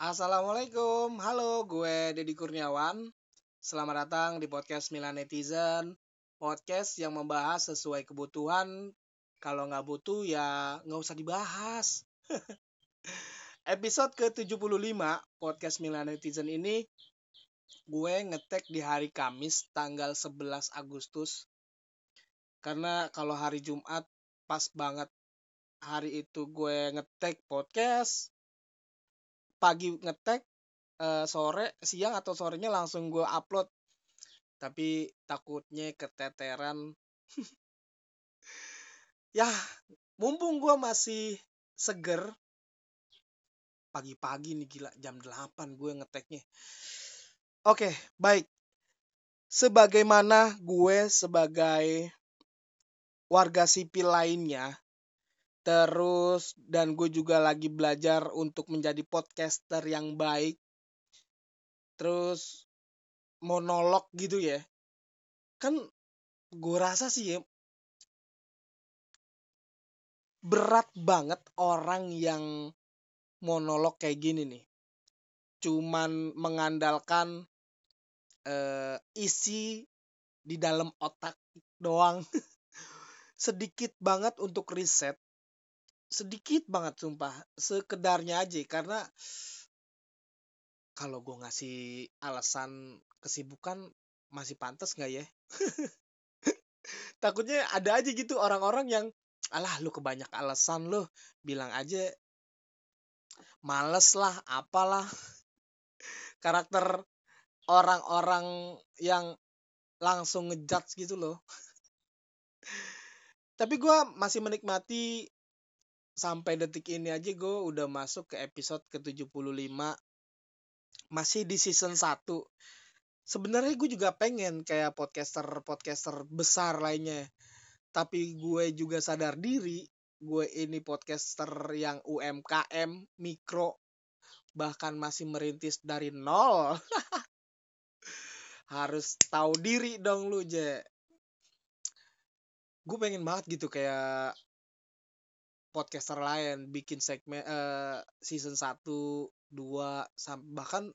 Assalamualaikum, halo gue Deddy Kurniawan. Selamat datang di podcast Milan Netizen. Podcast yang membahas sesuai kebutuhan. Kalau nggak butuh ya nggak usah dibahas. Episode ke-75 podcast Milan Netizen ini Gue ngetek di hari Kamis tanggal 11 Agustus. Karena kalau hari Jumat pas banget hari itu gue ngetek podcast pagi ngetek uh, sore siang atau sorenya langsung gue upload. Tapi takutnya keteteran. Ya mumpung gue masih seger pagi-pagi nih gila jam 8 gue ngeteknya. Oke baik. Sebagaimana gue sebagai warga sipil lainnya Terus dan gue juga lagi belajar untuk menjadi podcaster yang baik. Terus monolog gitu ya. Kan gue rasa sih ya berat banget orang yang monolog kayak gini nih. Cuman mengandalkan uh, isi di dalam otak doang. Sedikit banget untuk riset sedikit banget sumpah sekedarnya aja karena kalau gue ngasih alasan kesibukan masih pantas nggak ya? Takutnya ada aja gitu orang-orang yang alah lu kebanyak alasan lu. Bilang aja males lah apalah. Karakter orang-orang yang langsung ngejudge gitu loh. Tapi gue masih menikmati sampai detik ini aja gue udah masuk ke episode ke-75 masih di season 1 sebenarnya gue juga pengen kayak podcaster podcaster besar lainnya. Tapi gue juga sadar diri gue ini podcaster yang UMKM mikro bahkan masih merintis dari nol. Harus tahu diri dong lu je gue pengen banget gitu kayak podcaster lain bikin segmen uh, season 1, 2 bahkan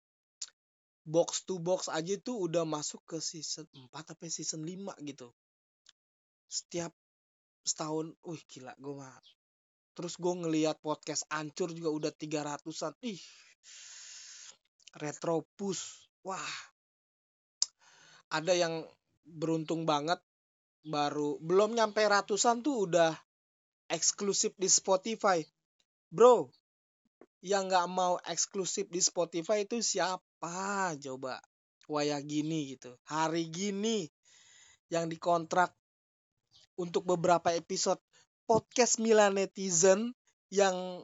box to box aja tuh udah masuk ke season 4 sampai season 5 gitu. Setiap setahun, wih gila gue mah. Terus gue ngeliat podcast ancur juga udah 300-an. Ih. Retropus. Wah. Ada yang beruntung banget baru belum nyampe ratusan tuh udah eksklusif di Spotify. Bro, yang nggak mau eksklusif di Spotify itu siapa? Coba. Waya gini gitu. Hari gini yang dikontrak untuk beberapa episode podcast Milan Netizen yang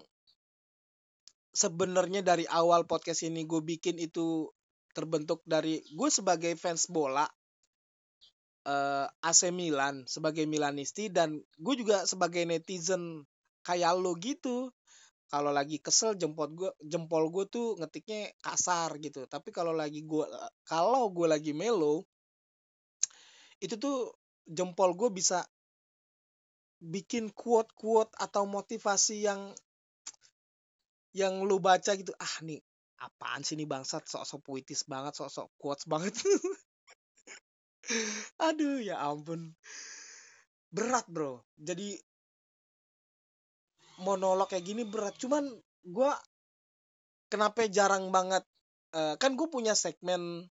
sebenarnya dari awal podcast ini gue bikin itu terbentuk dari gue sebagai fans bola uh, eh, AC Milan sebagai Milanisti dan gue juga sebagai netizen kayak lo gitu. Kalau lagi kesel jempol gue jempol gue tuh ngetiknya kasar gitu. Tapi kalau lagi gue kalau gue lagi melo itu tuh jempol gue bisa bikin quote-quote atau motivasi yang yang lu baca gitu. Ah nih apaan sih nih bangsat? Sok-sok puitis banget sok-sok quotes banget Aduh, ya ampun. Berat, Bro. Jadi monolog kayak gini berat. Cuman gue kenapa jarang banget uh, kan gue punya segmen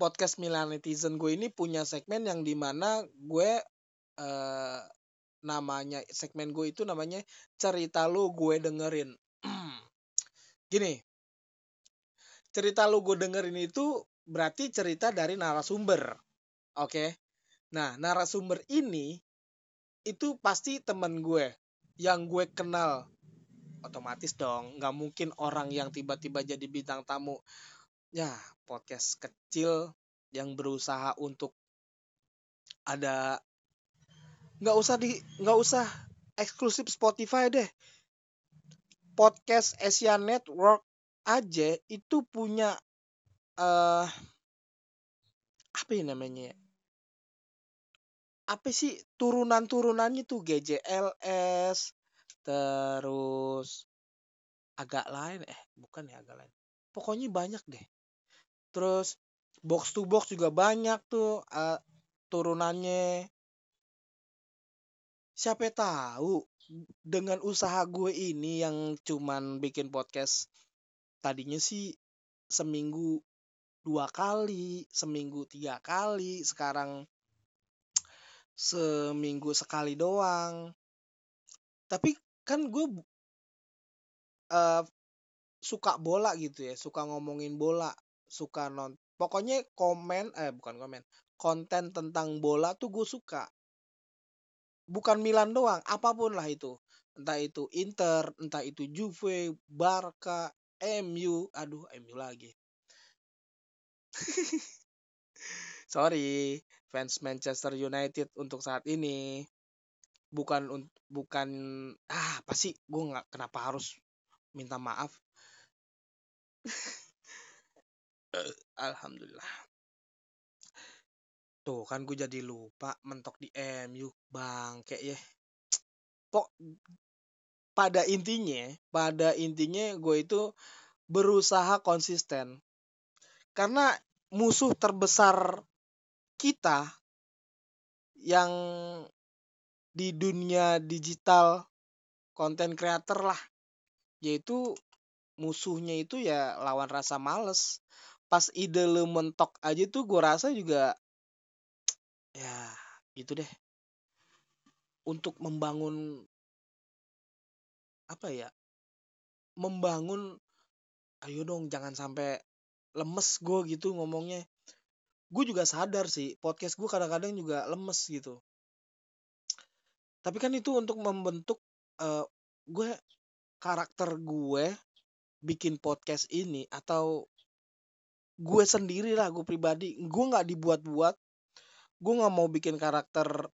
podcast Milan Netizen gue ini punya segmen yang di mana gue uh, namanya segmen gue itu namanya cerita lu gue dengerin gini cerita lu gue dengerin itu berarti cerita dari narasumber. Oke. Nah, narasumber ini itu pasti temen gue yang gue kenal. Otomatis dong, nggak mungkin orang yang tiba-tiba jadi bintang tamu. Ya, podcast kecil yang berusaha untuk ada nggak usah di nggak usah eksklusif Spotify deh podcast Asia Network aja itu punya uh, apa ya namanya ya? Apa sih turunan-turunannya tuh? GJLS, terus agak lain eh bukan ya agak lain. Pokoknya banyak deh. Terus box to box juga banyak tuh uh, turunannya. Siapa tahu dengan usaha gue ini yang cuman bikin podcast tadinya sih seminggu dua kali seminggu tiga kali sekarang seminggu sekali doang. Tapi kan gue uh, suka bola gitu ya suka ngomongin bola suka non pokoknya komen eh bukan komen konten tentang bola tuh gue suka. Bukan Milan doang apa pun lah itu. Entah itu Inter entah itu Juve Barca MU aduh MU lagi sorry fans Manchester United untuk saat ini bukan bukan ah apa sih? Gue nggak kenapa harus minta maaf? Alhamdulillah. Tuh kan gue jadi lupa mentok di MU bang kayak ya. Pok pada intinya pada intinya gue itu berusaha konsisten. Karena musuh terbesar kita yang di dunia digital konten creator lah. Yaitu musuhnya itu ya lawan rasa males. Pas ide lu mentok aja tuh gue rasa juga ya gitu deh. Untuk membangun apa ya membangun ayo dong jangan sampai lemes gue gitu ngomongnya. Gue juga sadar sih podcast gue kadang-kadang juga lemes gitu. Tapi kan itu untuk membentuk uh, gue karakter gue bikin podcast ini atau gue sendiri lah gue pribadi gue nggak dibuat-buat. Gue nggak mau bikin karakter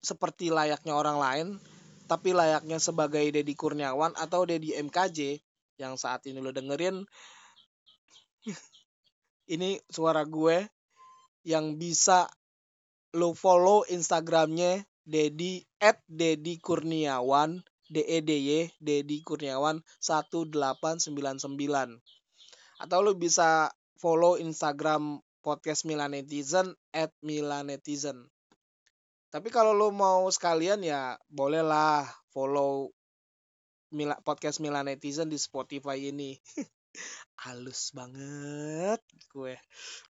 seperti layaknya orang lain tapi layaknya sebagai Deddy Kurniawan atau Deddy MKJ yang saat ini lo dengerin ini suara gue yang bisa lo follow Instagramnya Dedi at Dedi Kurniawan D E D Y Dedi Kurniawan 1899 atau lo bisa follow Instagram podcast Milan Netizen at Milan Netizen tapi kalau lo mau sekalian ya bolehlah follow podcast Milan Netizen di Spotify ini halus banget gue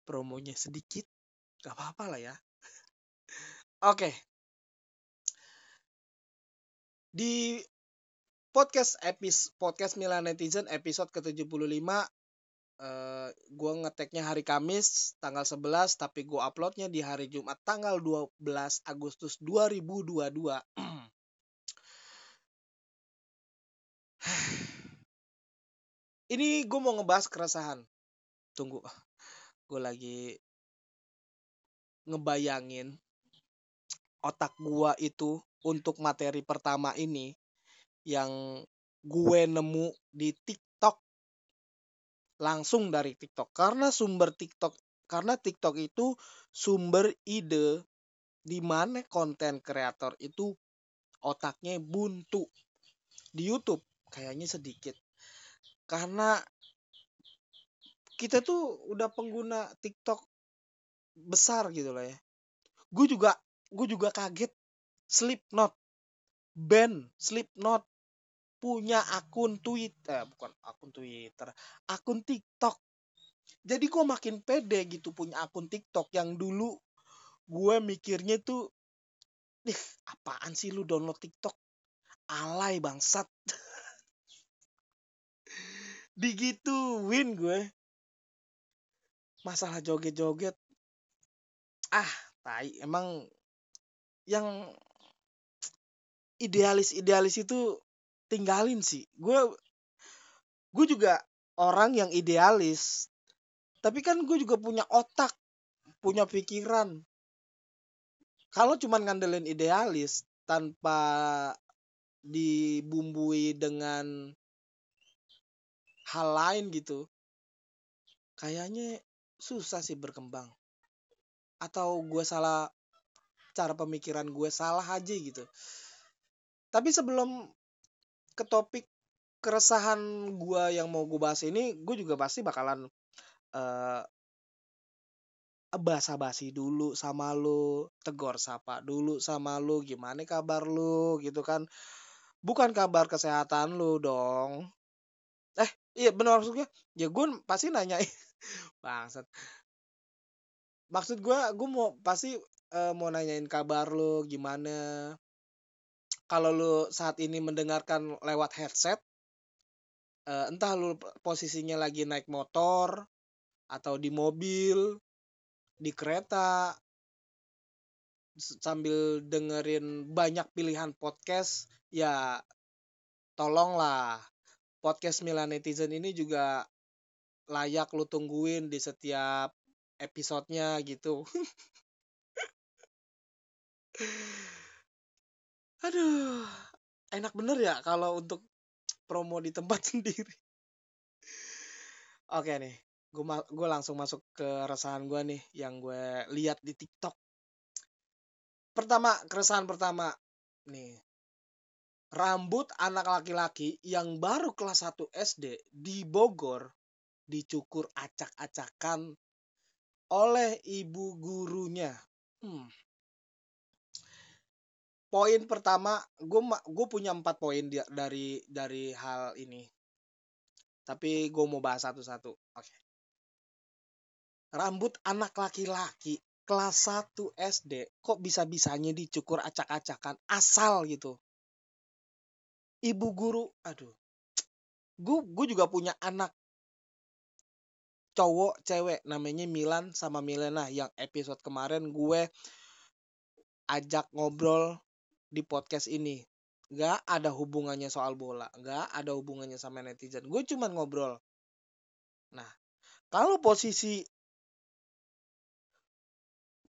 promonya sedikit gak apa-apa lah ya. Oke. Di podcast epis podcast Milan Netizen episode ke-75 uh, gue ngeteknya hari Kamis tanggal 11 tapi gue uploadnya di hari Jumat tanggal 12 Agustus 2022 ini gue mau ngebahas keresahan. Tunggu gue lagi ngebayangin otak gue itu untuk materi pertama ini yang gue nemu di TikTok. Langsung dari TikTok. Karena sumber TikTok karena TikTok itu sumber ide di mana konten kreator itu otaknya buntu di YouTube. Kayaknya sedikit karena kita tuh udah pengguna TikTok besar gitu lah ya. Gue juga gue juga kaget Slipknot band Slipknot punya akun Twitter eh, bukan akun Twitter akun TikTok. Jadi gue makin pede gitu punya akun TikTok yang dulu gue mikirnya tuh ih apaan sih lu download TikTok? Alay bangsat digituin gue masalah joget-joget ah tai emang yang idealis-idealis itu tinggalin sih. Gue gue juga orang yang idealis. Tapi kan gue juga punya otak, punya pikiran. Kalau cuman ngandelin idealis tanpa dibumbui dengan hal lain gitu, kayaknya susah sih berkembang. Atau gue salah cara pemikiran gue salah aja gitu. Tapi sebelum ke topik keresahan gua yang mau gue bahas ini gue juga pasti bakalan uh, basa-basi dulu sama lu, tegor sapa dulu sama lu, gimana kabar lu gitu kan. Bukan kabar kesehatan lu dong. Iya benar maksudnya. Ya gue pasti nanya bangsat. Maksud gue, gue mau pasti uh, mau nanyain kabar lu gimana. Kalau lu saat ini mendengarkan lewat headset, uh, entah lu posisinya lagi naik motor atau di mobil di kereta sambil dengerin banyak pilihan podcast ya tolonglah podcast Milan Netizen ini juga layak lu tungguin di setiap episodenya gitu. Aduh, enak bener ya kalau untuk promo di tempat sendiri. Oke nih, gue gue langsung masuk ke resahan gue nih yang gue lihat di TikTok. Pertama, keresahan pertama nih. Rambut anak laki-laki yang baru kelas 1 SD di Bogor dicukur acak-acakan oleh ibu gurunya. Hmm. Poin pertama, gue gue punya empat poin dari dari hal ini. Tapi gue mau bahas satu-satu. Oke. Okay rambut anak laki-laki kelas 1 SD kok bisa-bisanya dicukur acak-acakan asal gitu. Ibu guru, aduh. Gue gue juga punya anak cowok cewek namanya Milan sama Milena yang episode kemarin gue ajak ngobrol di podcast ini. Gak ada hubungannya soal bola, gak ada hubungannya sama netizen. Gue cuman ngobrol. Nah, kalau posisi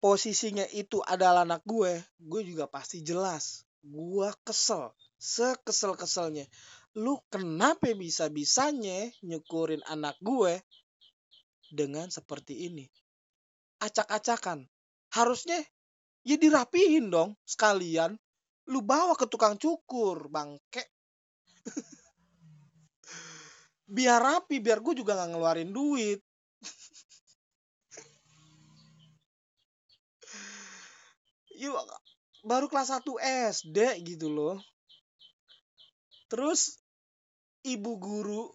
posisinya itu adalah anak gue, gue juga pasti jelas. Gue kesel, sekesel-keselnya. Lu kenapa bisa-bisanya nyukurin anak gue dengan seperti ini? Acak-acakan. Harusnya ya dirapihin dong sekalian. Lu bawa ke tukang cukur, bangke. biar rapi, biar gue juga gak ngeluarin duit. yuk baru kelas 1 SD gitu loh terus ibu guru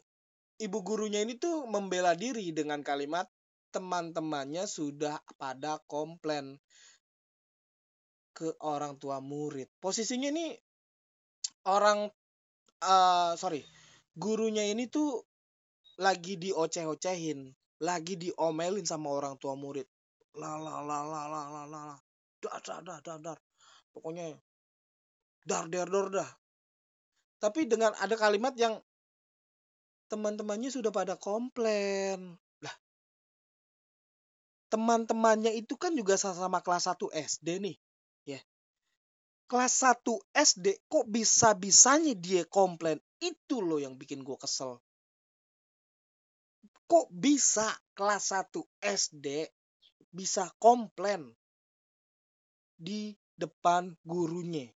ibu gurunya ini tuh membela diri dengan kalimat teman-temannya sudah pada komplain ke orang tua murid. Posisinya ini orang uh, sorry gurunya ini tuh lagi dioceh-ocehin lagi diomelin sama orang tua murid. La la la la la la la dar dar dar dar pokoknya dar dar dar. dah tapi dengan ada kalimat yang teman-temannya sudah pada komplain. Lah. Teman-temannya itu kan juga sama kelas 1 SD nih ya. Kelas 1 SD kok bisa-bisanya dia komplain? Itu loh yang bikin gue kesel. Kok bisa kelas 1 SD bisa komplain di depan gurunya.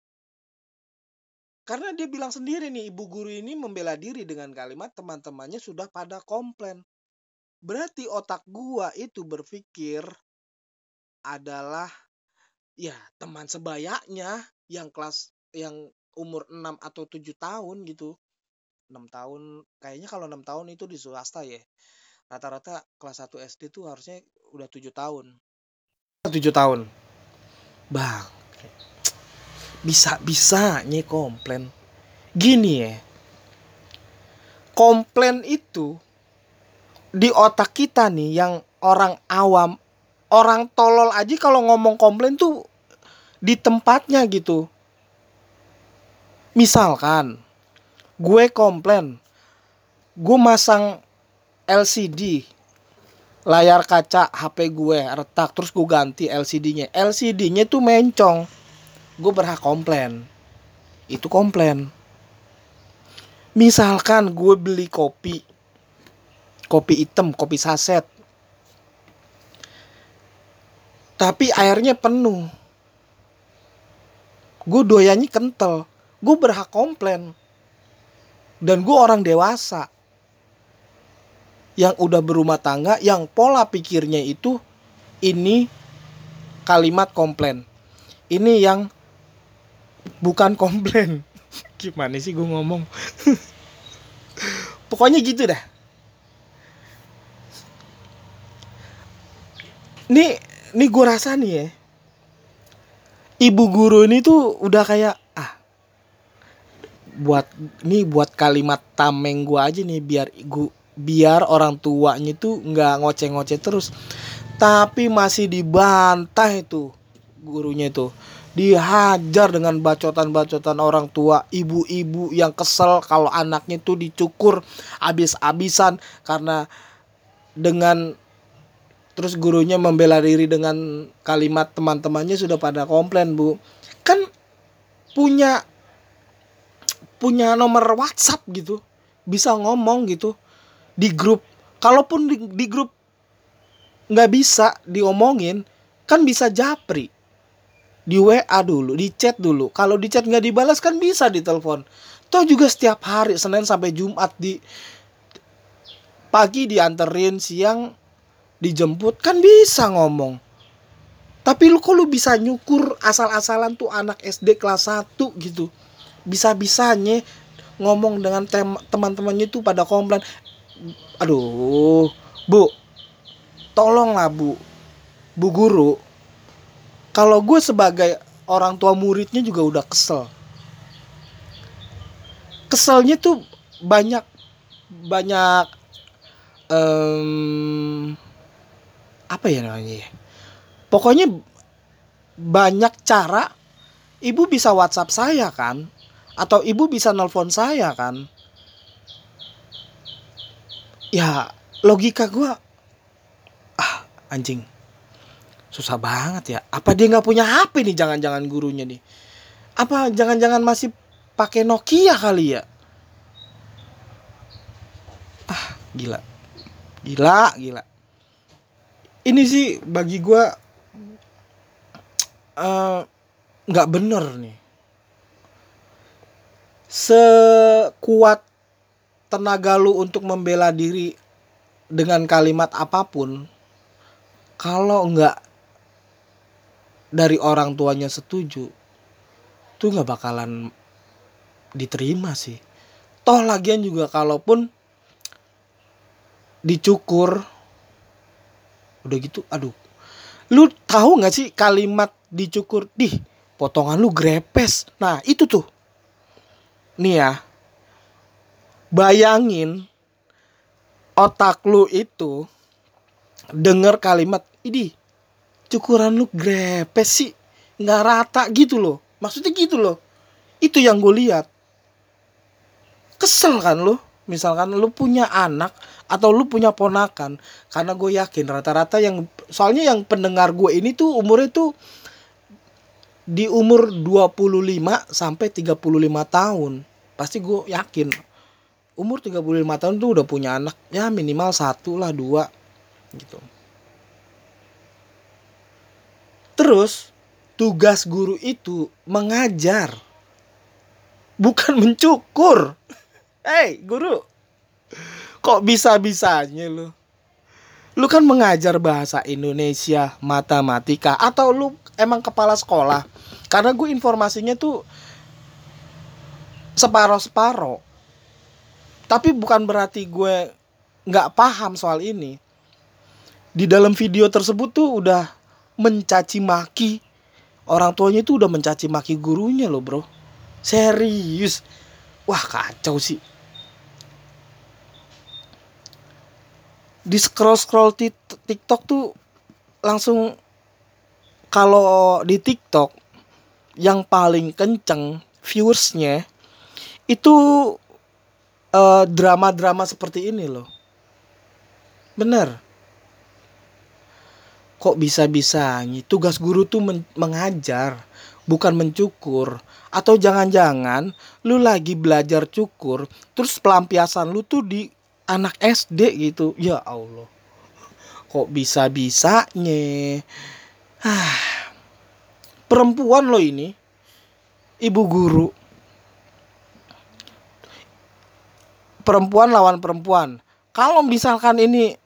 Karena dia bilang sendiri nih, ibu guru ini membela diri dengan kalimat teman-temannya sudah pada komplain. Berarti otak gua itu berpikir adalah ya teman sebayanya yang kelas yang umur 6 atau 7 tahun gitu. 6 tahun, kayaknya kalau 6 tahun itu di swasta ya. Rata-rata kelas 1 SD tuh harusnya udah 7 tahun. 7 tahun bang bisa bisanya komplain. Gini ya komplain itu di otak kita nih yang orang awam orang tolol aja kalau ngomong komplain tuh di tempatnya gitu. Misalkan gue komplain gue masang LCD layar kaca HP gue retak terus gue ganti LCD-nya LCD-nya tuh mencong gue berhak komplain. Itu komplain. Misalkan gue beli kopi. Kopi hitam kopi saset. Tapi airnya penuh. Gue doyannya kental. Gue berhak komplain. Dan gue orang dewasa. Yang udah berumah tangga yang pola pikirnya itu ini kalimat komplain. Ini yang bukan komplain. Gimana sih gue ngomong? Pokoknya gitu dah. Nih nih gue rasa nih ya. Ibu guru ini tuh udah kayak ah buat nih buat kalimat tameng gue aja nih biar gue biar orang tuanya tuh nggak ngoceh-ngoceh terus. Tapi masih dibantah itu gurunya itu dihajar dengan bacotan-bacotan orang tua ibu-ibu yang kesel kalau anaknya tuh dicukur abis-abisan karena dengan terus gurunya membela diri dengan kalimat teman-temannya sudah pada komplain bu. Kan punya punya nomor WhatsApp gitu bisa ngomong gitu di grup. Kalaupun di, di grup nggak bisa diomongin kan bisa japri di WA dulu di chat dulu. Kalau di chat nggak dibalas kan bisa di telepon toh juga setiap hari Senin sampai Jumat di pagi dianterin siang dijemput kan bisa ngomong. Tapi lu kok lu bisa nyukur asal-asalan tuh anak SD kelas 1 gitu? Bisa-bisanya ngomong dengan teman-temannya tuh pada komplain. Aduh bu tolonglah bu. Bu guru kalau gue sebagai orang tua muridnya juga udah kesel keselnya tuh banyak banyak um, apa ya namanya ya? pokoknya banyak cara ibu bisa WhatsApp saya kan atau ibu bisa nelpon saya kan ya logika gue ah anjing susah banget ya. Apa dia nggak punya HP nih jangan-jangan gurunya nih? Apa jangan-jangan masih pakai Nokia kali ya? Ah gila. Gila gila. Ini sih bagi gue uh, nggak bener nih. Sekuat tenaga lu untuk membela diri dengan kalimat apa pun kalau nggak dari orang tuanya setuju tuh nggak bakalan diterima sih. Toh lagian juga kalaupun dicukur udah gitu aduh. Lu tahu nggak sih kalimat dicukur di potongan lu grepes. Nah itu tuh. Nih ya. Bayangin otak lu itu denger kalimat ini cukuran lu grepes sih. Nggak rata gitu loh. Maksudnya gitu loh. Itu yang gue lihat. Kesel kan lu? Misalkan lu punya anak atau lu punya ponakan karena gue yakin rata-rata yang soalnya yang pendengar gue ini tuh umurnya tuh di umur 25 sampai 35 tahun. Pasti gue yakin. Umur 35 tahun tuh udah punya anak. Ya minimal satu lah dua gitu terus tugas guru itu mengajar bukan mencukur. Hei guru kok bisa bisanya lu? Lu kan mengajar bahasa Indonesia matematika atau lu emang kepala sekolah? Karena gue informasinya tuh separoh tapi bukan berarti gue nggak paham soal ini. Di dalam video tersebut tuh udah mencaci maki orang tuanya tuh udah mencaci maki gurunya loh bro serius wah kacau sih di scroll scroll TikTok tuh langsung kalau di TikTok yang paling kenceng viewersnya itu eh, drama-drama seperti ini loh. Bener. Kok bisa-bisanya tugas guru tuh men mengajar, bukan mencukur. Atau jangan-jangan lu lagi belajar cukur, terus pelampiasan lu tuh di anak SD gitu. Ya Allah. Kok bisa-bisanya? Ah. Perempuan lo ini. Ibu guru perempuan lawan perempuan kalau misalkan ini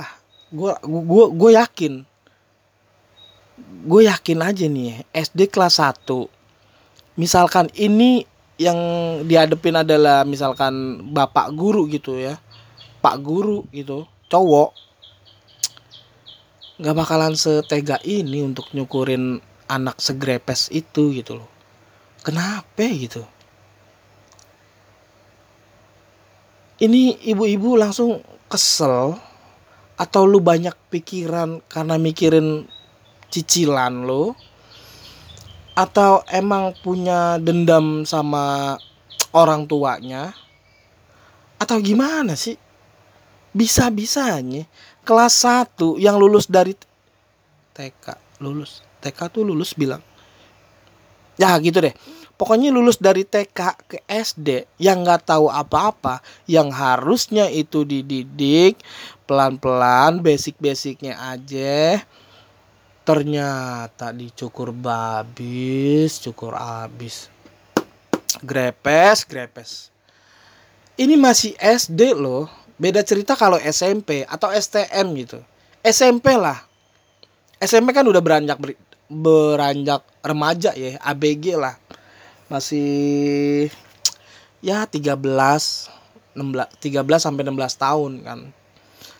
ah gue gue gue yakin gue yakin aja nih SD kelas 1 misalkan ini yang dihadepin adalah misalkan bapak guru gitu ya. Pak guru gitu cowok. Nggak bakalan setega ini untuk nyukurin anak segrepes itu gitu loh. Kenapa gitu? Ini ibu-ibu langsung kesel atau lu banyak pikiran karena mikirin cicilan lo? Atau emang punya dendam sama orang tuanya? Atau gimana sih? Bisa-bisanya kelas 1 yang lulus dari TK lulus. TK tuh lulus bilang. Ya gitu deh. Pokoknya lulus dari TK ke SD yang nggak tahu apa-apa yang harusnya itu dididik pelan-pelan basic-basicnya aja ternyata dicukur babis cukur abis. Grepes grepes. Ini masih SD loh. Beda cerita kalau SMP atau STM gitu. SMP lah. SMP kan udah beranjak ber, beranjak remaja ya ABG lah. Masih ya 13 16 13 sampai 16 tahun kan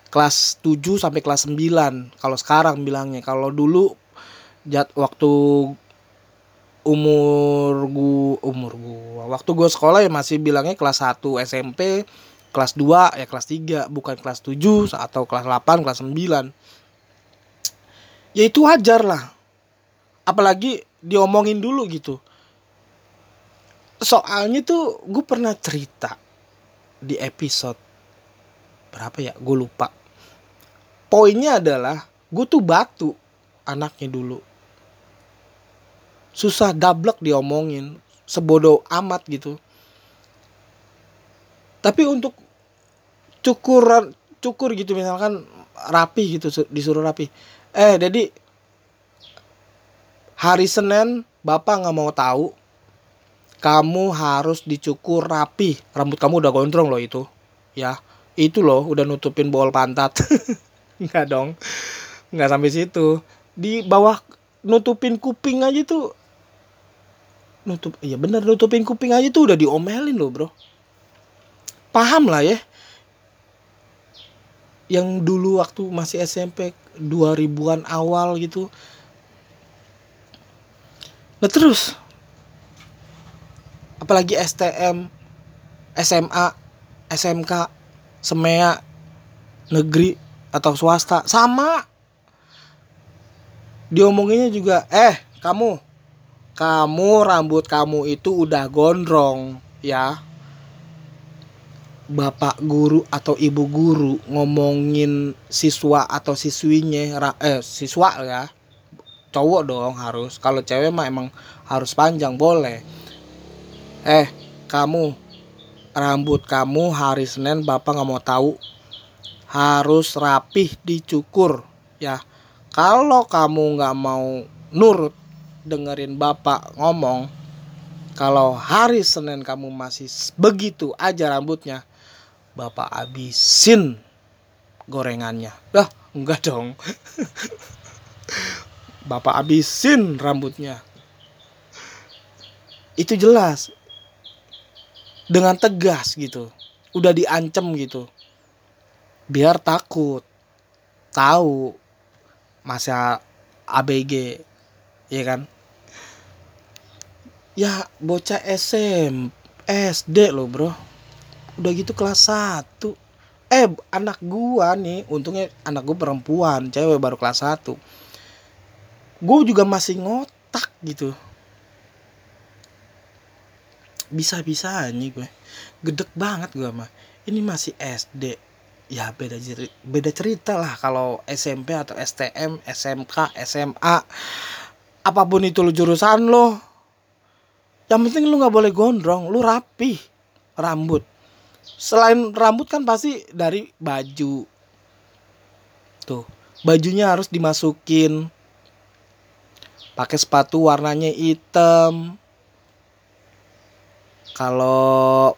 kelas 7 sampai kelas 9 kalau sekarang bilangnya. Kalau dulu jat waktu umur gua umur gua waktu gua sekolah ya masih bilangnya kelas 1 SMP kelas 2 ya kelas 3 bukan kelas 7 atau kelas 8 kelas 9 ya itu wajar lah. Apalagi diomongin dulu gitu. Soalnya tuh gue pernah cerita di episode berapa ya? Gue lupa. Poinnya adalah gue tuh batu anaknya dulu. Susah gablek diomongin sebodoh amat gitu. Tapi untuk cukuran cukur gitu misalkan rapi gitu disuruh rapi. Eh jadi hari Senin bapak nggak mau tahu kamu harus dicukur rapi. Rambut kamu udah gondrong loh itu ya itu loh udah nutupin bol pantat. Enggak dong. Enggak sampai situ. Di bawah nutupin kuping aja tuh. Nutup iya bener nutupin kuping aja tuh udah diomelin loh bro. Paham lah ya. Yang dulu waktu masih SMP 2000-an awal gitu. Nah terus. Apalagi STM SMA SMK SEMEA negeri atau swasta. Sama. Diomonginnya juga eh kamu kamu rambut kamu itu udah gondrong ya. Bapak guru atau ibu guru ngomongin siswa atau siswinya eh siswa ya. Cowok dong harus. Kalau cewek mah emang harus panjang boleh. Eh kamu rambut kamu hari Senin bapak nggak mau tahu. Harus rapih dicukur ya. Kalau kamu nggak mau nurut dengerin bapak ngomong kalau hari Senin kamu masih begitu aja rambutnya bapak abisin gorengannya. Lah enggak dong. Bapak abisin rambutnya. Itu jelas dengan tegas gitu. Udah diancem gitu. Biar takut. Tahu masa ABG ya kan? Ya bocah SM SD loh bro. Udah gitu kelas 1 eh anak gua nih untungnya anak gua perempuan cewek baru kelas 1 gua juga masih ngotak gitu bisa-bisa nih gue. Gedek banget gua mah. Ini masih SD ya beda cerita, beda cerita lah kalau SMP atau STM, SMK, SMA, apa pun itu lu jurusan lo, yang penting lu nggak boleh gondrong, lu rapi rambut. Selain rambut kan pasti dari baju, tuh bajunya harus dimasukin, pakai sepatu warnanya hitam. Kalau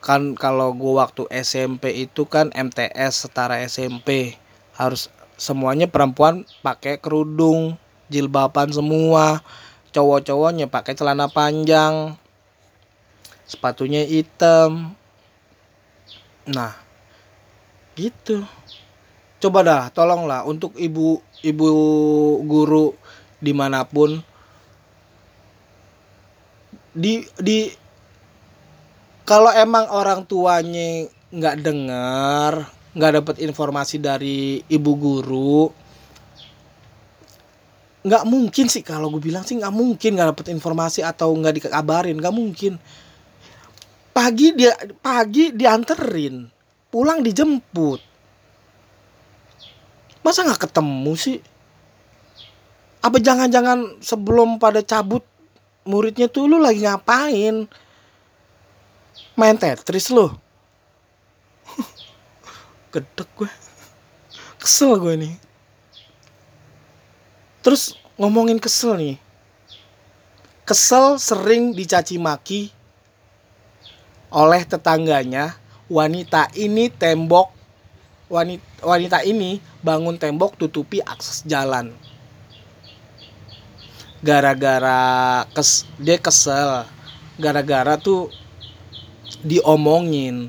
kan kalau gue waktu SMP itu kan MTS setara SMP harus semuanya perempuan pakai kerudung jilbaban semua. Cowok-cowoknya pakai celana panjang sepatunya hitam. Nah gitu. Coba dah tolonglah untuk ibu ibu guru di mana pun di di kalau emang orang tuanya nggak dengar nggak dapat informasi dari ibu guru nggak mungkin sih kalau gue bilang sih nggak mungkin nggak dapat informasi atau nggak dikabarin nggak mungkin. Pagi dia pagi dianterin pulang dijemput. Masa nggak ketemu sih? Apa jangan-jangan sebelum pada cabut muridnya tuh lu lagi ngapain? Main Tetris lo gedek gue. Kesel gue nih. Terus ngomongin kesel nih. Kesel sering dicaci maki oleh tetangganya. Wanita ini tembok wanita ini bangun tembok tutupi akses jalan gara-gara kes dia kesel. Gara-gara tuh diomongin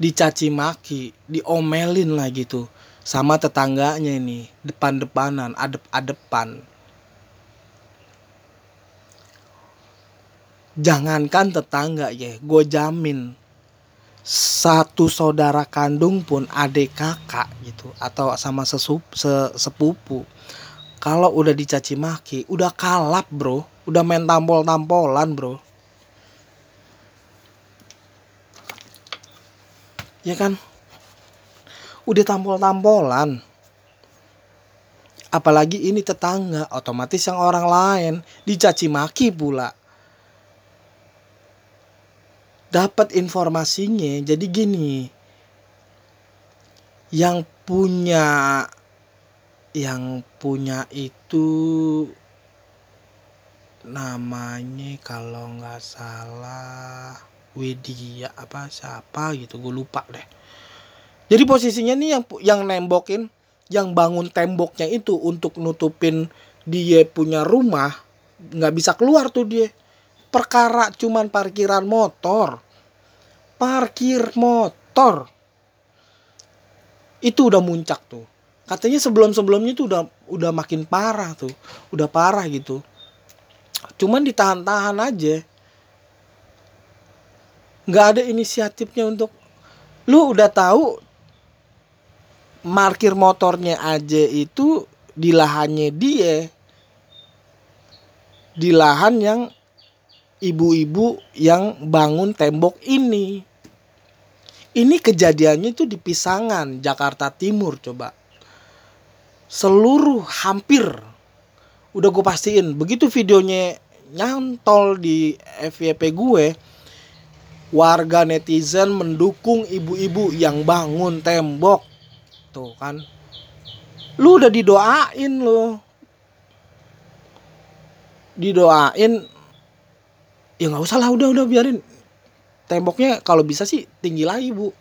dicaci maki diomelin lah gitu sama tetangganya ini depan-depanan adep-adepan. Jangankan tetangga ya gue jamin satu saudara kandung pun adik kakak gitu atau sama sesup, sepupu kalau udah dicaci maki udah kalap bro. Udah main tampol-tampolan bro. Ya kan? Udah tampol-tampolan. Apalagi ini tetangga otomatis yang orang lain. Dicaci maki pula. Dapat informasinya jadi gini. Yang punya yang punya itu namanya kalau nggak salah Widya apa siapa gitu gue lupa deh. Jadi posisinya nih yang yang nembokin yang bangun temboknya itu untuk nutupin dia punya rumah nggak bisa keluar tuh dia. Perkara cuman parkiran motor. Parkir motor. Itu udah muncak tuh katanya sebelum sebelumnya tuh udah udah makin parah tuh. Udah parah gitu. Cuman ditahan-tahan aja. Nggak ada inisiatifnya untuk lu udah tahu markir motornya aja itu di lahannya dia. Di lahan yang ibu-ibu yang bangun tembok ini. Ini kejadiannya itu di Pisangan Jakarta Timur coba seluruh hampir udah gue pastiin. Begitu videonya nyantol di FYP gue warga netizen mendukung ibu-ibu yang bangun tembok. Tuh kan. Lu udah didoain lo didoain. Ya nggak usah lah udah udah biarin. Temboknya kalau bisa sih tinggi lagi bu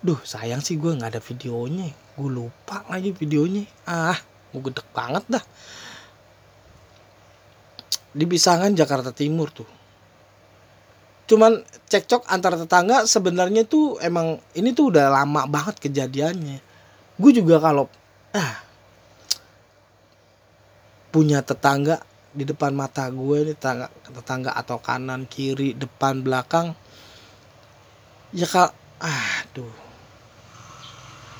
duh sayang sih gue nggak ada videonya. Gue lupa lagi videonya. Ah gue gedek banget dah. Di Bisangan Jakarta Timur tuh. Cuman cekcok antar tetangga sebenarnya tuh emang ini tuh udah lama banget kejadiannya. Gue juga kalau ah punya tetangga di depan mata gue tetangga tetangga atau kanan kiri depan belakang ya kal aduh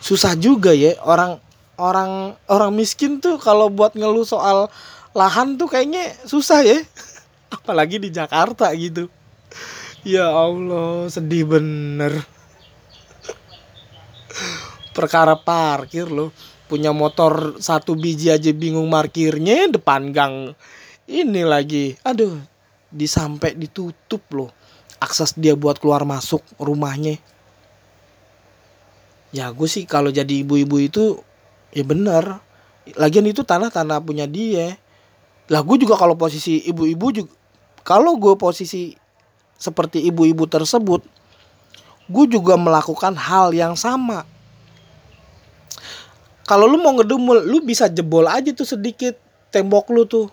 susah juga ya orang orang orang miskin tuh kalau buat ngeluh soal lahan tuh kayaknya susah ya apalagi di Jakarta gitu Ya Allah, sedih bener. Perkara parkir loh. Punya motor satu biji aja bingung parkirnya depan gang. Ini lagi. Aduh, disampai ditutup loh. Akses dia buat keluar masuk rumahnya. Ya gue sih kalau jadi ibu-ibu itu ya bener. Lagian itu tanah-tanah punya dia. Lah gue juga kalau posisi ibu-ibu juga kalau gue posisi seperti ibu-ibu tersebut gue juga melakukan hal yang sama kalau lu mau ngedumul lu bisa jebol aja tuh sedikit tembok lu tuh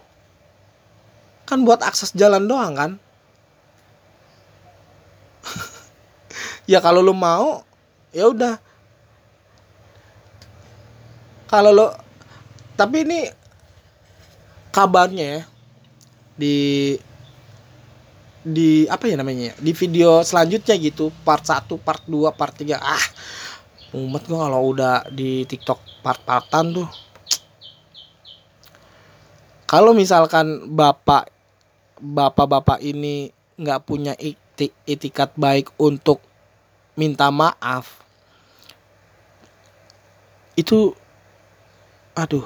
kan buat akses jalan doang kan ya kalau lu mau ya udah kalau lo tapi ini kabarnya ya di di apa ya namanya di video selanjutnya gitu part 1 part 2 part 3 ah umat gua kalau udah di TikTok part-partan tuh. Kalau misalkan bapak bapak-bapak ini nggak punya itikat baik untuk minta maaf itu aduh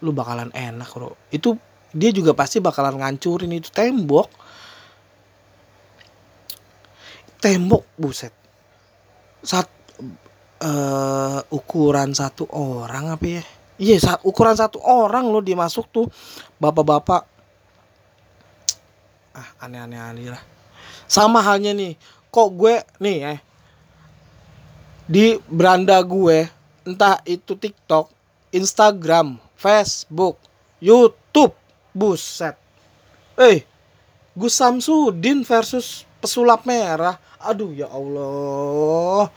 lu bakalan enak bro. Itu dia juga pasti bakalan ngancurin itu tembok. Tembok buset. Saat uh, ukuran satu orang apa ya? Iya saat ukuran satu orang lo dimasuk tuh bapak-bapak. Ah aneh-aneh aneh lah. Sama halnya nih kok gue nih eh di beranda gue entah itu TikTok, Instagram, Facebook, YouTube, buset. Eh, Gus Samsudin versus pesulap merah. Aduh ya Allah.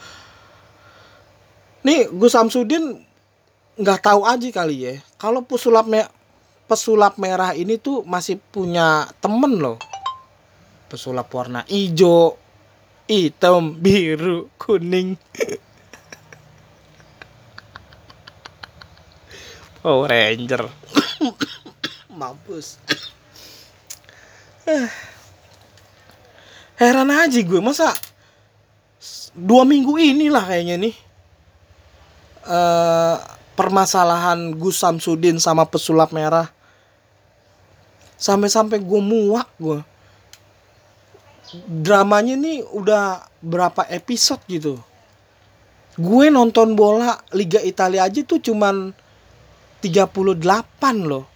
Nih Gus Samsudin nggak tahu aja kali ya. Kalau pesulap me pesulap merah ini tuh masih punya temen loh. Pesulap warna hijau hitam biru kuning Power Ranger. Mampus. Heran aja gue masa dua minggu inilah kayaknya nih uh, permasalahan Gus Samsudin sama pesulap merah. Sampai-sampai gue muak gue. Dramanya nih udah berapa episode gitu. Gue nonton bola Liga Italia aja tuh cuman 38 loh.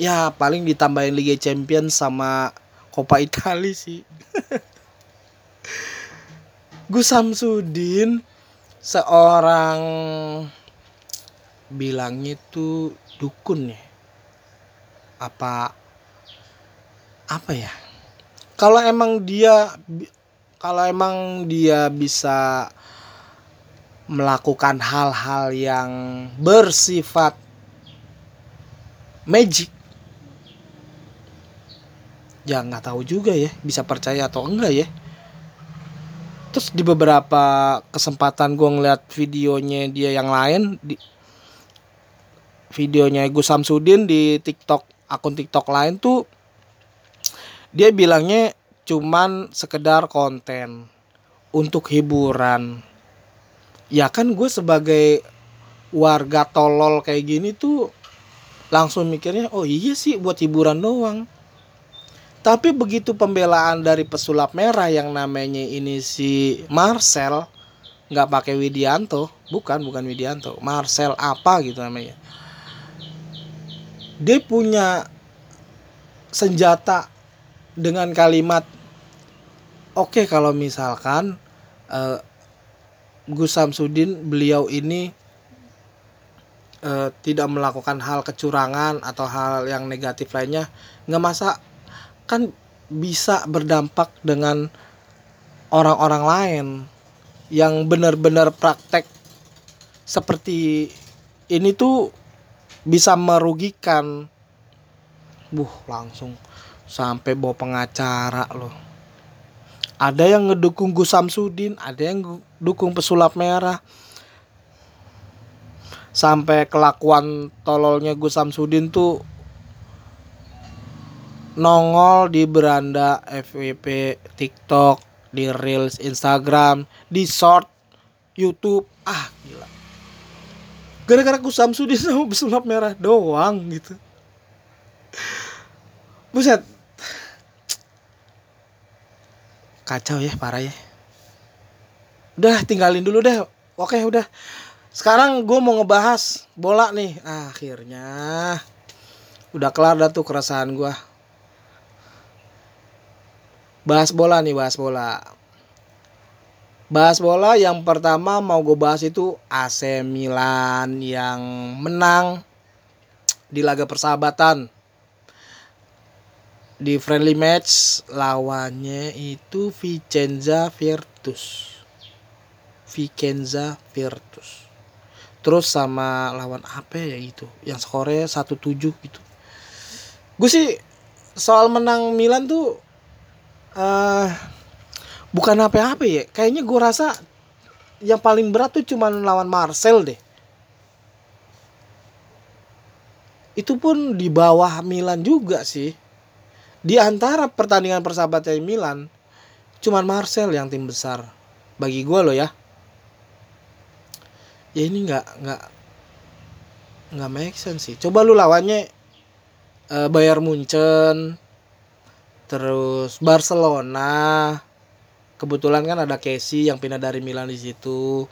Ya paling ditambahin Liga Champions sama Coppa Italia sih. Gus Samsudin seorang bilangnya itu dukun ya. Apa apa ya? Kalau emang dia kalau emang dia bisa melakukan hal-hal yang bersifat magic. Ya nggak tahu juga ya bisa percaya atau enggak ya. Terus di beberapa kesempatan gue ngeliat videonya dia yang lain di videonya Gus Samsudin di TikTok akun TikTok lain tuh dia bilangnya cuman sekedar konten untuk hiburan ya kan gue sebagai warga tolol kayak gini tuh langsung mikirnya oh iya sih buat hiburan doang tapi begitu pembelaan dari pesulap merah yang namanya ini si Marcel nggak pakai Widianto, bukan bukan Widianto, Marcel apa gitu namanya. Dia punya senjata dengan kalimat oke okay, kalau misalkan uh, Gus Samsudin beliau ini uh, tidak melakukan hal kecurangan atau hal yang negatif lainnya. Nggak masa kan bisa berdampak dengan orang-orang lain yang benar-benar praktek seperti ini tuh bisa merugikan. Buh langsung sampai bawa pengacara loh ada yang ngedukung Gus Samsudin ada yang ngedukung pesulap merah. Sampai kelakuan tololnya Gus Samsudin tuh nongol di beranda FWP TikTok di Reels Instagram di Short YouTube. Ah gila. Gara-gara aku Samsudin sama pesulap merah doang gitu. Buset kacau ya parah ya. Udah tinggalin dulu deh. Oke udah. Sekarang gue mau ngebahas bola nih. Akhirnya udah kelar dah tuh keresahan gue bahas bola nih bahas bola. Bahas bola yang pertama mau gue bahas itu AC Milan yang menang di laga persahabatan di friendly match lawannya itu Vicenza Virtus. Vicenza Virtus. Terus sama lawan apa ya itu? Yang skornya 1-7 gitu. Gue sih soal menang Milan tuh uh, bukan apa-apa ya. Kayaknya gue rasa yang paling berat tuh cuman lawan Marcel deh. Itu pun di bawah Milan juga sih di antara pertandingan persahabatan Milan cuman Marcel yang tim besar. Bagi gue loh ya. Ya ini nggak nggak nggak make sense sih. Coba lu lawannya uh, Bayern Munchen terus Barcelona. Kebetulan kan ada Casey yang pindah dari Milan di situ.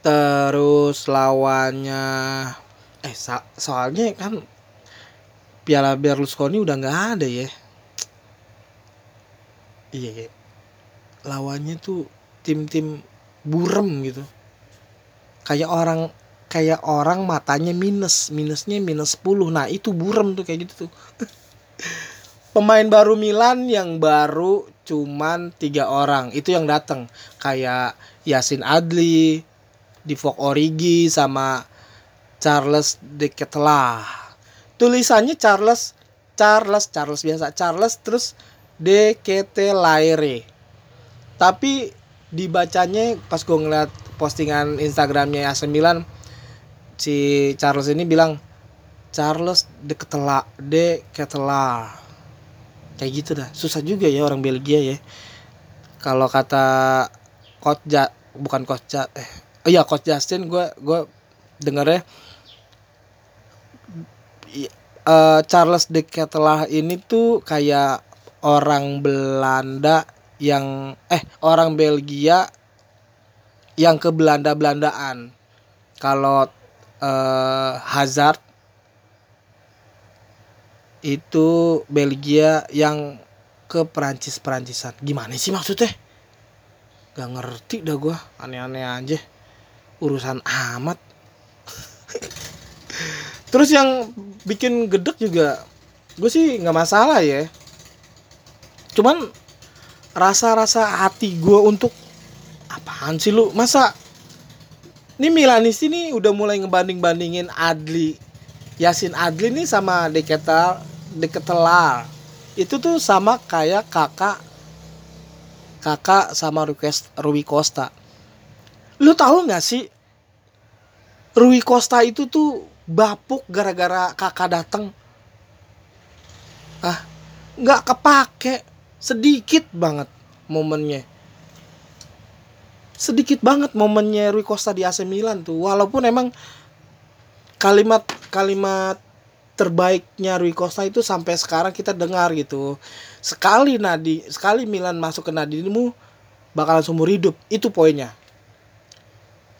Terus lawannya eh soalnya kan Piala Berlusconi udah nggak ada ya. Iya, iya. Lawannya tuh tim-tim burem gitu. Kayak orang kayak orang matanya minus minusnya minus 10 nah itu burem tuh kayak gitu tuh. Pemain baru Milan yang baru cuman tiga orang. Itu yang datang kayak Yasin Adli, Divock Origi sama Charles de. Tulisannya Charles Charles Charles biasa Charles terus de Ketelaere. Tapi dibacanya pas gue ngeliat postingan Instagramnya AC Milan si Charles ini bilang Charles de Ketela de Ketela kayak gitu dah. Susah juga ya orang Belgia ya. Kalau kata coach ja, bukan coach ja, eh oh iya coach Justin gue gue dengarnya uh, Charles de Ketelah ini tuh kayak orang Belanda yang eh orang Belgia yang ke Belanda Belandaan kalau uh, Hazard itu Belgia yang ke Perancis Perancisan gimana sih maksudnya? Gak ngerti dah gue aneh-aneh aja. Urusan amat terus yang bikin gedek juga gue sih nggak masalah ya. Cuman rasa-rasa hati gue untuk apaan sih lu? Masa ini Milanis ini udah mulai ngebanding-bandingin Adli Yasin Adli nih sama Deketal Deketelar. Itu tuh sama kayak kakak kakak sama request Rui Costa. Lu tahu nggak sih Rui Costa itu tuh bapuk gara-gara kakak datang ah nggak kepake. Sedikit banget momennya. Sedikit banget momennya Rui Costa di AC Milan tuh. Walaupun emang kalimat kalimat terbaiknya Rui Costa itu sampai sekarang kita dengar gitu. Sekali Nadi sekali Milan masuk ke Nadimu bakalan seumur hidup. Itu poinnya.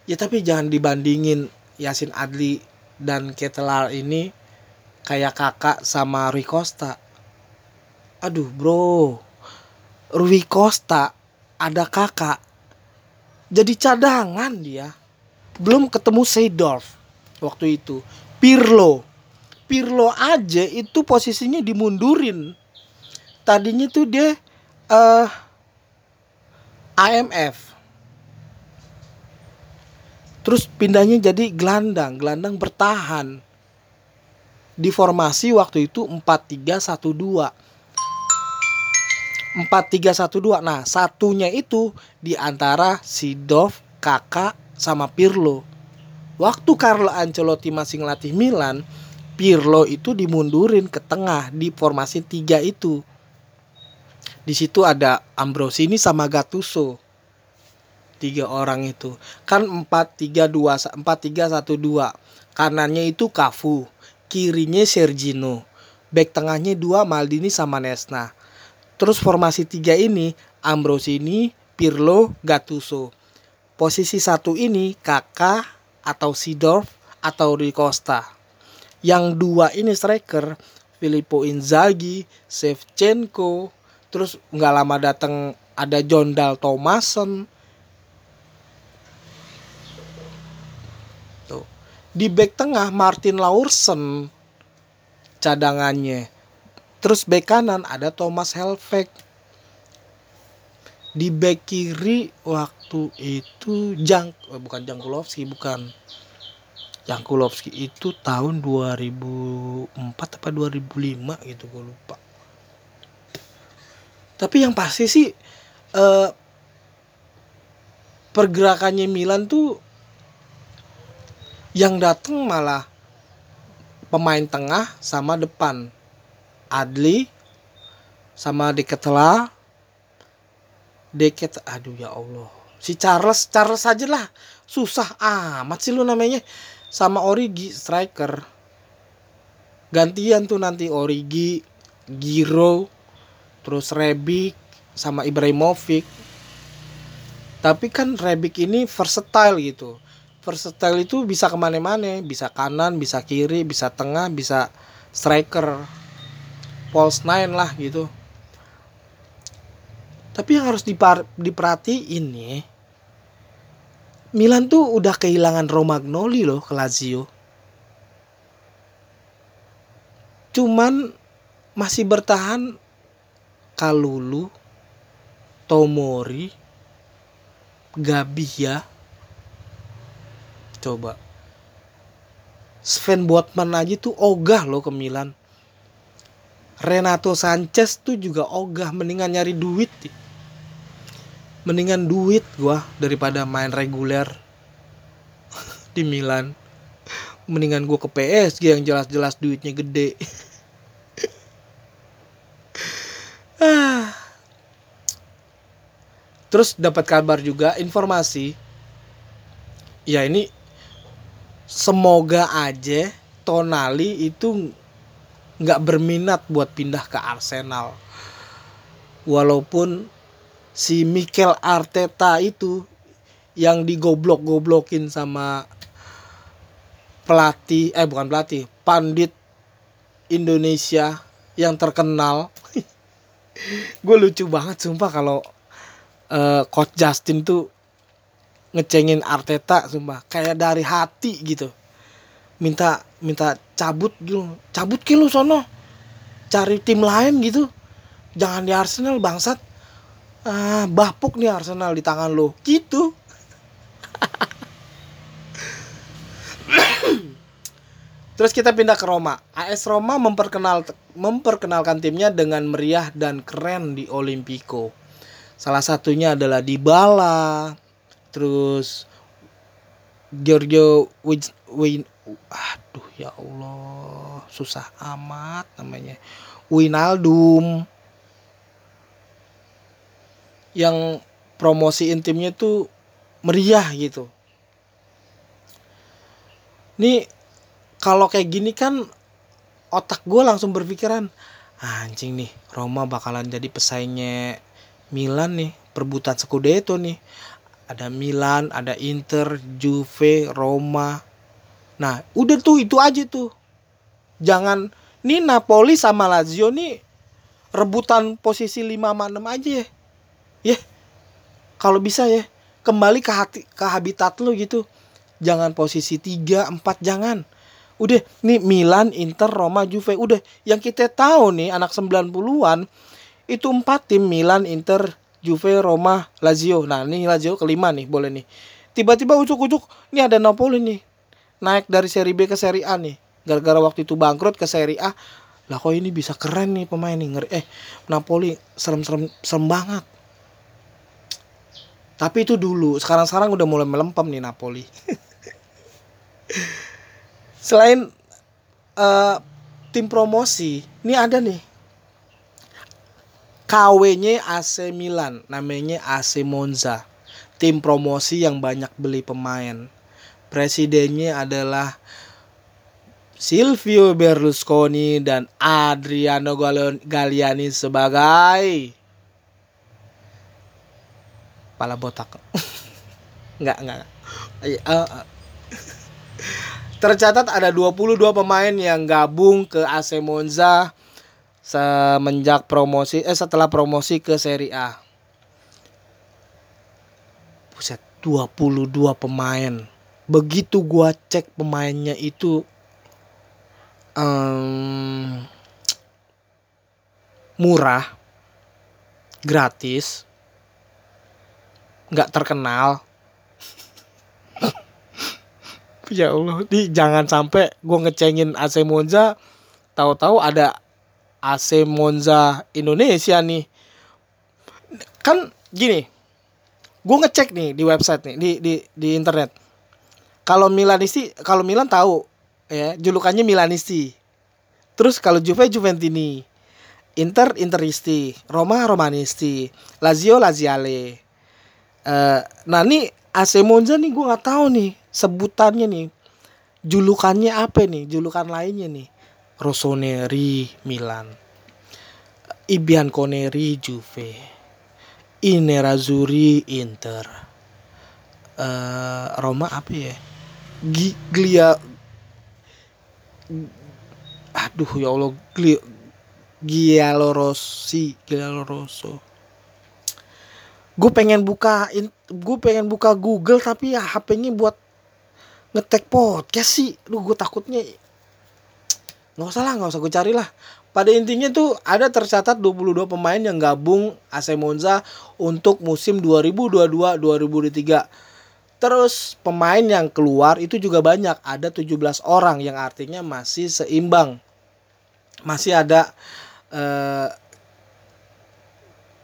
Ya tapi jangan dibandingin Yasin Adli dan Ketelar ini kayak kakak sama Rui Costa. Aduh bro. Rui Costa ada kakak. Jadi cadangan dia. Belum ketemu Seydorf waktu itu. Pirlo. Pirlo aja itu posisinya dimundurin. Tadinya tuh dia uh, eh, AMF terus pindahnya jadi gelandang. Gelandang bertahan. Di formasi waktu itu 4312 4312 nah satunya itu di antara Sidov Kakak sama Pirlo. Waktu Carlo Ancelotti masih ngelatih Milan, Pirlo itu dimundurin ke tengah di formasi tiga itu. Di situ ada Ambrosini sama Gattuso. Tiga orang itu. Kan 4-3-2 4-3-1-2. Kanannya itu Cafu, kirinya Sergino. Back tengahnya dua Maldini sama Nesna. Terus formasi tiga ini Ambrosini, Pirlo, Gattuso. Posisi satu ini kakak atau Sidorf atau Rui Costa. Yang dua ini striker Filippo Inzaghi, Shevchenko, terus nggak lama datang ada John Dal Thomason. Tuh. Di back tengah Martin Laursen cadangannya. Terus back kanan ada Thomas Helveg. Di back kiri waktu itu Jang oh, bukan Jangkulovski bukan Jangkulovski itu tahun 2004 apa 2005 gitu gue lupa. Tapi yang pasti sih eh, pergerakannya Milan tuh yang datang malah pemain tengah sama depan. Adli sama Deketela Deket aduh ya Allah. Si Charles Charles aja lah. Susah amat sih lu namanya. Sama Origi striker. Gantian tuh nanti Origi Giro terus Rebic sama Ibrahimovic. Tapi kan Rebic ini versatile gitu versatile itu bisa ke mana-mana. Bisa kanan bisa kiri bisa tengah bisa striker. False nine lah gitu. Tapi yang harus diperhatiin nih Milan tuh udah kehilangan Romagnoli loh ke Lazio. Cuman masih bertahan Kalulu Tomori Gabia coba. Sven Botman aja tuh ogah loh ke Milan. Renato Sanchez tuh juga ogah mendingan nyari duit. Mendingan duit gua daripada main reguler di Milan. Mendingan gua ke PSG yang jelas-jelas duitnya gede. Ah. terus dapat kabar juga informasi. Ya ini semoga aja Tonali itu nggak berminat buat pindah ke Arsenal. Walaupun si Mikel Arteta itu yang digoblok-goblokin sama pelatih eh bukan pelatih pandit Indonesia yang terkenal. Gue lucu banget sumpah kalau uh, coach Justin tuh ngecengin Arteta sumpah. Kayak dari hati gitu. Minta minta cabut gitu cabut ke lu sono. Cari tim lain gitu. Jangan di Arsenal bangsat. Ah bapuk nih Arsenal di tangan lo gitu. Terus kita pindah ke Roma. AS Roma memperkenal memperkenalkan timnya dengan meriah dan keren di Olimpico. Salah satunya adalah Dybala, terus Giorgio Win, Win aduh ya Allah, susah amat namanya. Winaldum yang promosi intimnya tuh meriah gitu. Nih kalau kayak gini kan otak gue langsung berpikiran anjing nih Roma bakalan jadi pesaingnya Milan nih perebutan Scudetto nih ada Milan ada Inter Juve Roma. Nah udah tuh itu aja tuh. Jangan nih Napoli sama Lazio nih rebutan posisi 5 sama 6 aja ya. Ya kalau bisa ya. Kembali ke hati ke habitat lo gitu. Jangan posisi 3 4 jangan. Udah nih Milan, Inter, Roma, Juve. Udah. Yang kita tahu nih anak 90-an itu empat tim Milan, Inter, Juve, Roma, Lazio. Nah, ini Lazio kelima nih, boleh nih. Tiba-tiba ujuk-ujuk nih ada Napoli nih. Naik dari seri B ke seri A nih. Gara-gara waktu itu bangkrut ke seri A. Lah kok ini bisa keren nih pemain nih. Ngeri. Eh, Napoli serem-serem serem banget. Tapi itu dulu, sekarang-sekarang udah mulai melempem nih Napoli. selain uh, tim promosi ini ada nih KW-nya AC Milan namanya AC Monza. Tim promosi yang banyak beli pemain. Presidennya adalah Silvio Berlusconi dan Adriano Galliani sebagai pala botak. Nggak nggak uh, uh tercatat ada 22 pemain yang gabung ke AC Monza semenjak promosi eh setelah promosi ke Serie A. Buset, 22 pemain. Begitu gua cek pemainnya itu um, murah, gratis, nggak terkenal. ya Allah, di jangan sampai gue ngecengin AC Monza, tahu-tahu ada AC Monza Indonesia nih. Kan gini, gue ngecek nih di website nih di di di internet. Kalau Milanisti, kalau Milan tahu ya julukannya Milanisti. Terus kalau Juve Juventini, Inter Interisti, Roma Romanisti, Lazio Laziale. Uh, nah ini AC Monza nih gue nggak tahu nih sebutannya nih julukannya apa nih julukan lainnya nih Rossoneri Milan. Ibianconeri Juve. Inerazzurri Inter. Uh, Roma apa ya? Glia aduh ya Allah Glia Giallo Rossi Rosso. Gue pengen buka gue pengen buka Google tapi ya HP-nya buat ngetek podcast sih. Lu gue takutnya nggak usah lah nggak usah gue cari lah. Pada intinya tuh ada tercatat 22 pemain yang gabung AC Monza untuk musim 2022-2023 terus pemain yang keluar itu juga banyak ada 17 orang yang artinya masih seimbang. Masih ada eh,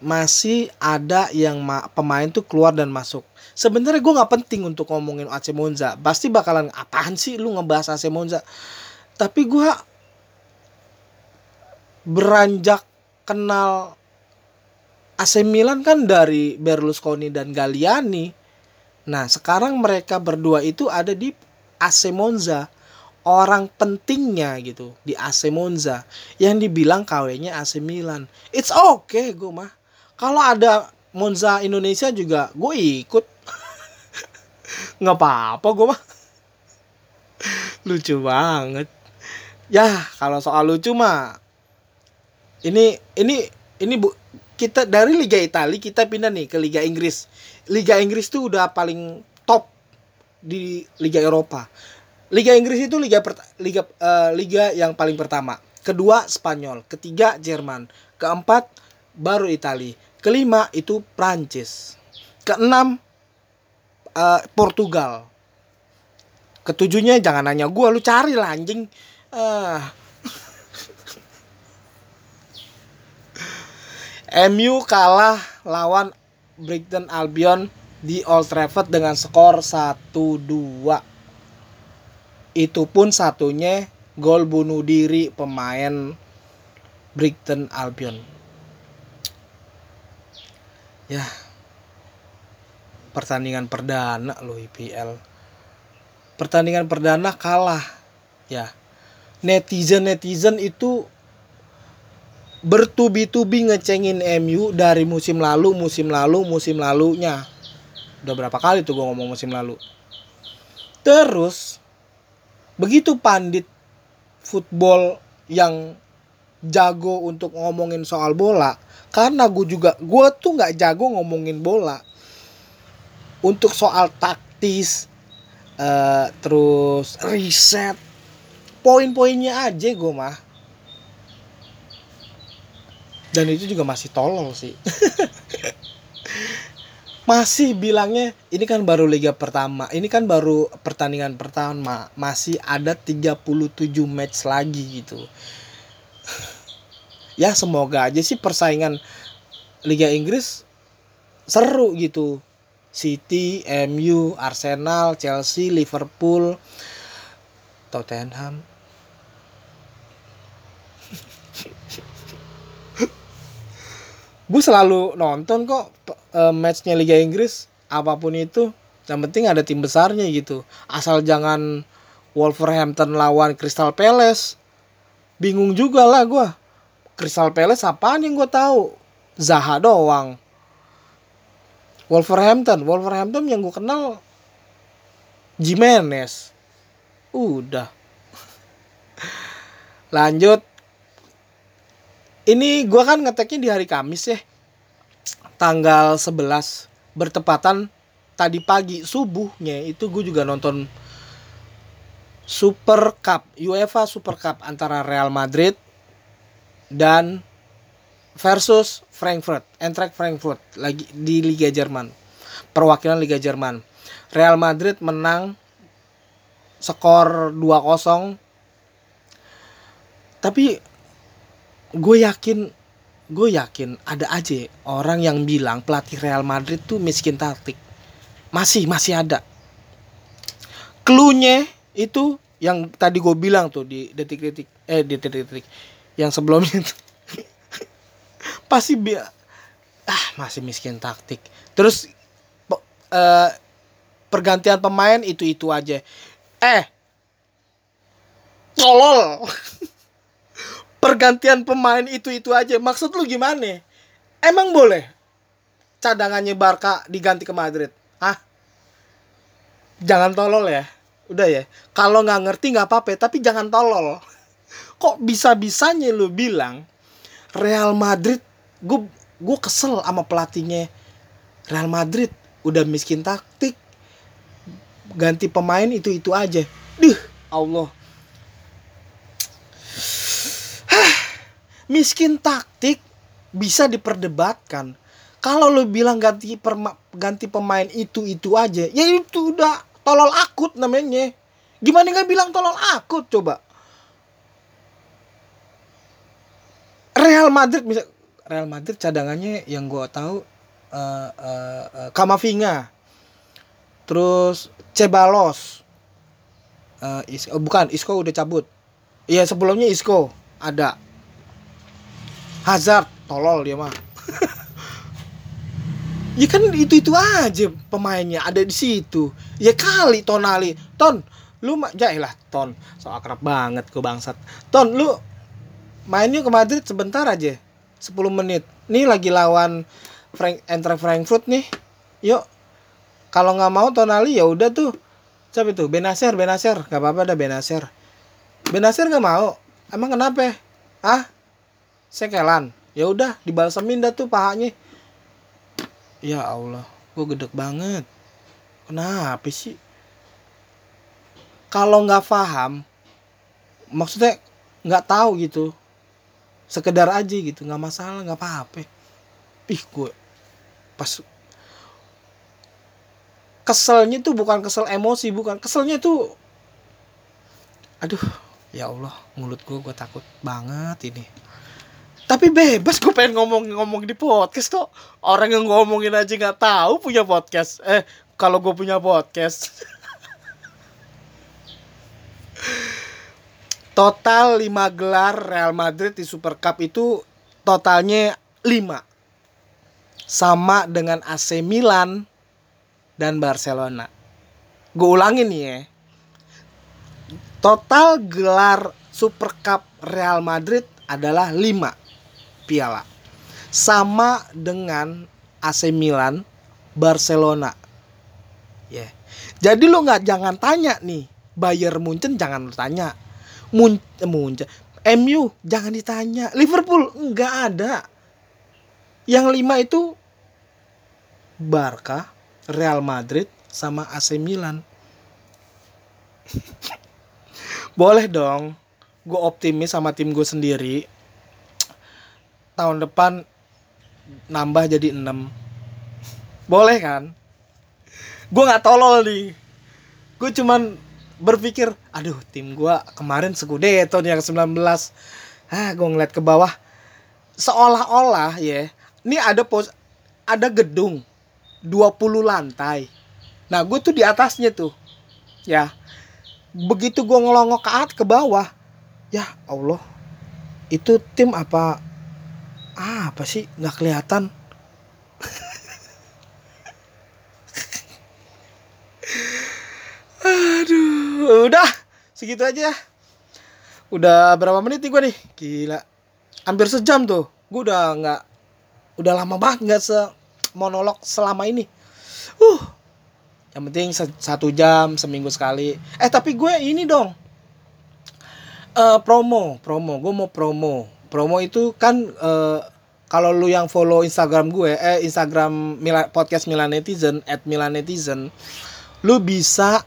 masih ada yang pemain tuh keluar dan masuk. Sebenarnya gue nggak penting untuk ngomongin AC Monza. Pasti bakalan apaan sih lu ngebahas AC Monza? Tapi gue beranjak kenal AC Milan kan dari Berlusconi dan Galliani. Nah sekarang mereka berdua itu ada di AC Monza. Orang pentingnya gitu di AC Monza. Yang dibilang kawenya AC Milan. It's okay gue mah. Kalau ada Monza Indonesia juga gue ikut. Nggak apa-apa gue mah. Lucu banget. Ya kalau soal lucu mah ini ini ini bu kita dari Liga Italia kita pindah nih ke Liga Inggris. Liga Inggris tuh udah paling top di Liga Eropa. Liga Inggris itu liga liga uh, liga yang paling pertama. Kedua Spanyol. Ketiga Jerman. Keempat baru Italia kelima itu Prancis. Keenam uh, Portugal. Ketujuhnya jangan nanya gue, lu cari lah anjing. Uh. MU kalah lawan Brighton Albion di Old Trafford dengan skor 1-2. Itu pun satunya gol bunuh diri pemain Brighton Albion. Ya, pertandingan perdana loh IPL pertandingan perdana kalah ya netizen netizen itu bertubi-tubi ngecengin MU dari musim lalu musim lalu musim lalunya. Udah berapa kali tuh gue ngomong musim lalu? Terus begitu pandit football yang jago untuk ngomongin soal bola karena gue juga gue tuh nggak jago ngomongin bola. Untuk soal taktis uh, terus riset poin-poinnya aja gue mah dan itu juga masih tolol sih. Masih bilangnya ini kan baru liga pertama ini kan baru pertandingan pertama masih ada 37 match lagi gitu. Ya semoga aja sih persaingan Liga Inggris seru gitu. City, MU, Arsenal, Chelsea, Liverpool, Tottenham. Gue selalu nonton kok uh, matchnya Liga Inggris apa pun itu yang penting ada tim besarnya gitu. Asal jangan Wolverhampton lawan Crystal Palace. Bingung juga lah gue Crystal Palace apaan yang gue tahu? Zaha doang. Wolverhampton Wolverhampton yang gue kenal Jimenez. Udah. Lanjut ini gua kan ngeteknya di hari Kamis ya. Tanggal 11 bertepatan tadi pagi subuhnya itu gue juga nonton Super Cup UEFA Super Cup antara Real Madrid dan versus Frankfurt Eintracht Frankfurt lagi di Liga Jerman perwakilan Liga Jerman. Real Madrid menang skor 2-0 tapi gue yakin gue yakin ada aja orang yang bilang pelatih Real Madrid tuh miskin taktik. Masih masih ada. Clue itu yang tadi gue bilang tuh di detik-detik eh di detik-detik yang sebelumnya itu. Pasti bi ah masih miskin taktik. Terus uh, pergantian pemain itu itu aja. Eh tolol pergantian pemain itu itu aja. Maksud lu gimana? Emang boleh cadangannya Barca diganti ke Madrid? Ah jangan tolol ya. Udah ya. Kalau nggak ngerti nggak apa-apa tapi jangan tolol. Kok bisa bisanya lu bilang Real Madrid gue gue kesel sama pelatihnya. Real Madrid udah miskin taktik. Ganti pemain itu itu aja. Duh Allah miskin taktik bisa diperdebatkan. Kalau lo bilang ganti perma, ganti pemain itu itu aja ya itu udah tolol akut namanya. Gimana nggak bilang tolol akut coba? Real Madrid bisa Real Madrid cadangannya yang gue tahu uh, uh, uh, Kamavinga. Terus Cebalos uh, is, oh, bukan Isco udah cabut. Iya sebelumnya Isco ada Hazard tolol dia mah. Ya kan itu itu aja pemainnya ada di situ. Ya kali Tonali Ton lu mah ya Ton. So akrab banget ke bangsat. Ton lu mainnya ke Madrid sebentar aja. 10 menit. Nih lagi lawan Frank Enter Frankfurt nih. Yuk. Kalau nggak mau Tonali ya udah tuh. Siapa itu? Benacer Benacer. Gak apa-apa dah Benacer. Benacer nggak mau. Emang kenapa? Ah sekelan. Ya udah dibalsemin dah tuh pahanya. Ya Allah gue gedek banget. Kenapa sih? Kalau nggak paham maksudnya nggak tahu gitu. Sekedar aja gitu nggak masalah nggak apa-apa. Ih gue pas keselnya tuh bukan kesel emosi bukan. Keselnya tuh aduh ya Allah mulut gue gue takut banget ini tapi bebas gue pengen ngomong-ngomong di podcast kok. Orang yang ngomongin aja nggak tahu punya podcast. Eh kalau gue punya podcast. Total 5 gelar Real Madrid di Super Cup itu totalnya 5 sama dengan AC Milan dan Barcelona. Gue ulangin nih ya. Total gelar Super Cup Real Madrid adalah 5 piala. Sama dengan AC Milan, Barcelona. Ya. Yeah. Jadi lo nggak jangan tanya nih, Bayern Munchen jangan lo tanya. Mun Munchen, MU jangan ditanya. Liverpool nggak ada. Yang lima itu Barca, Real Madrid, sama AC Milan. Boleh dong, gue optimis sama tim gue sendiri tahun depan nambah jadi 6 boleh kan? Gue nggak tolol nih. Gue cuman berpikir aduh tim gue kemarin segudeto nih yang 19 ah gue ngeliat ke bawah. Seolah-olah ya ini ada pos ada gedung 20 lantai. Nah gue tuh di atasnya tuh ya. Begitu gue ngelongok ke at ke bawah ya Allah itu tim apa ah, apa sih? Nggak kelihatan. Aduh udah. Segitu aja udah berapa menit nih gue nih? Gila. Hampir sejam tuh. Gue udah nggak udah lama banget nggak se monolog selama ini. Uh. Yang penting satu jam seminggu sekali. Eh tapi gue ini dong. Uh, promo promo. Gue mau promo promo itu kan uh, kalau lu yang follow Instagram gue eh Instagram Mila, podcast Milan Netizen at Milan Netizen lu bisa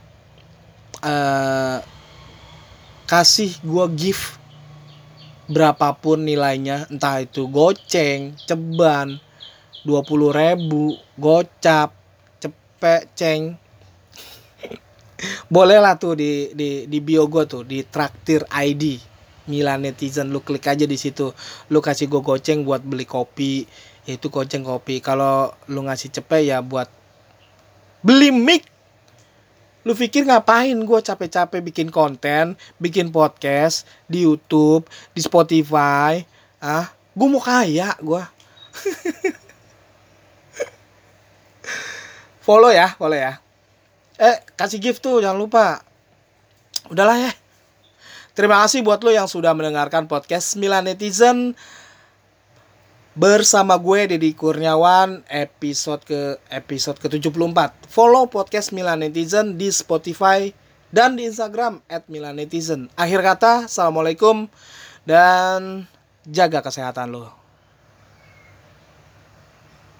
uh, kasih gue gift berapapun nilainya. Entah itu goceng ceban dua puluh ribu gocap cepet ceng. Boleh lah tuh di di di bio gue tuh di traktir ID Milan netizen lu klik aja di situ. Lu kasih gue goceng buat beli kopi. Itu goceng kopi. Kalau lu ngasih cepet ya buat beli mic. Lu pikir ngapain gue capek-capek bikin konten bikin podcast di YouTube di Spotify? Ah gue mau kaya gue follow ya follow ya. Eh kasih gift tuh jangan lupa. Udahlah ya terima kasih buat lo yang sudah mendengarkan podcast Milan Netizen bersama gue Deddy Kurniawan episode ke episode ke-74 follow podcast Milan Netizen di Spotify dan di Instagram at Milan Netizen. Akhir kata assalamualaikum dan jaga kesehatan lo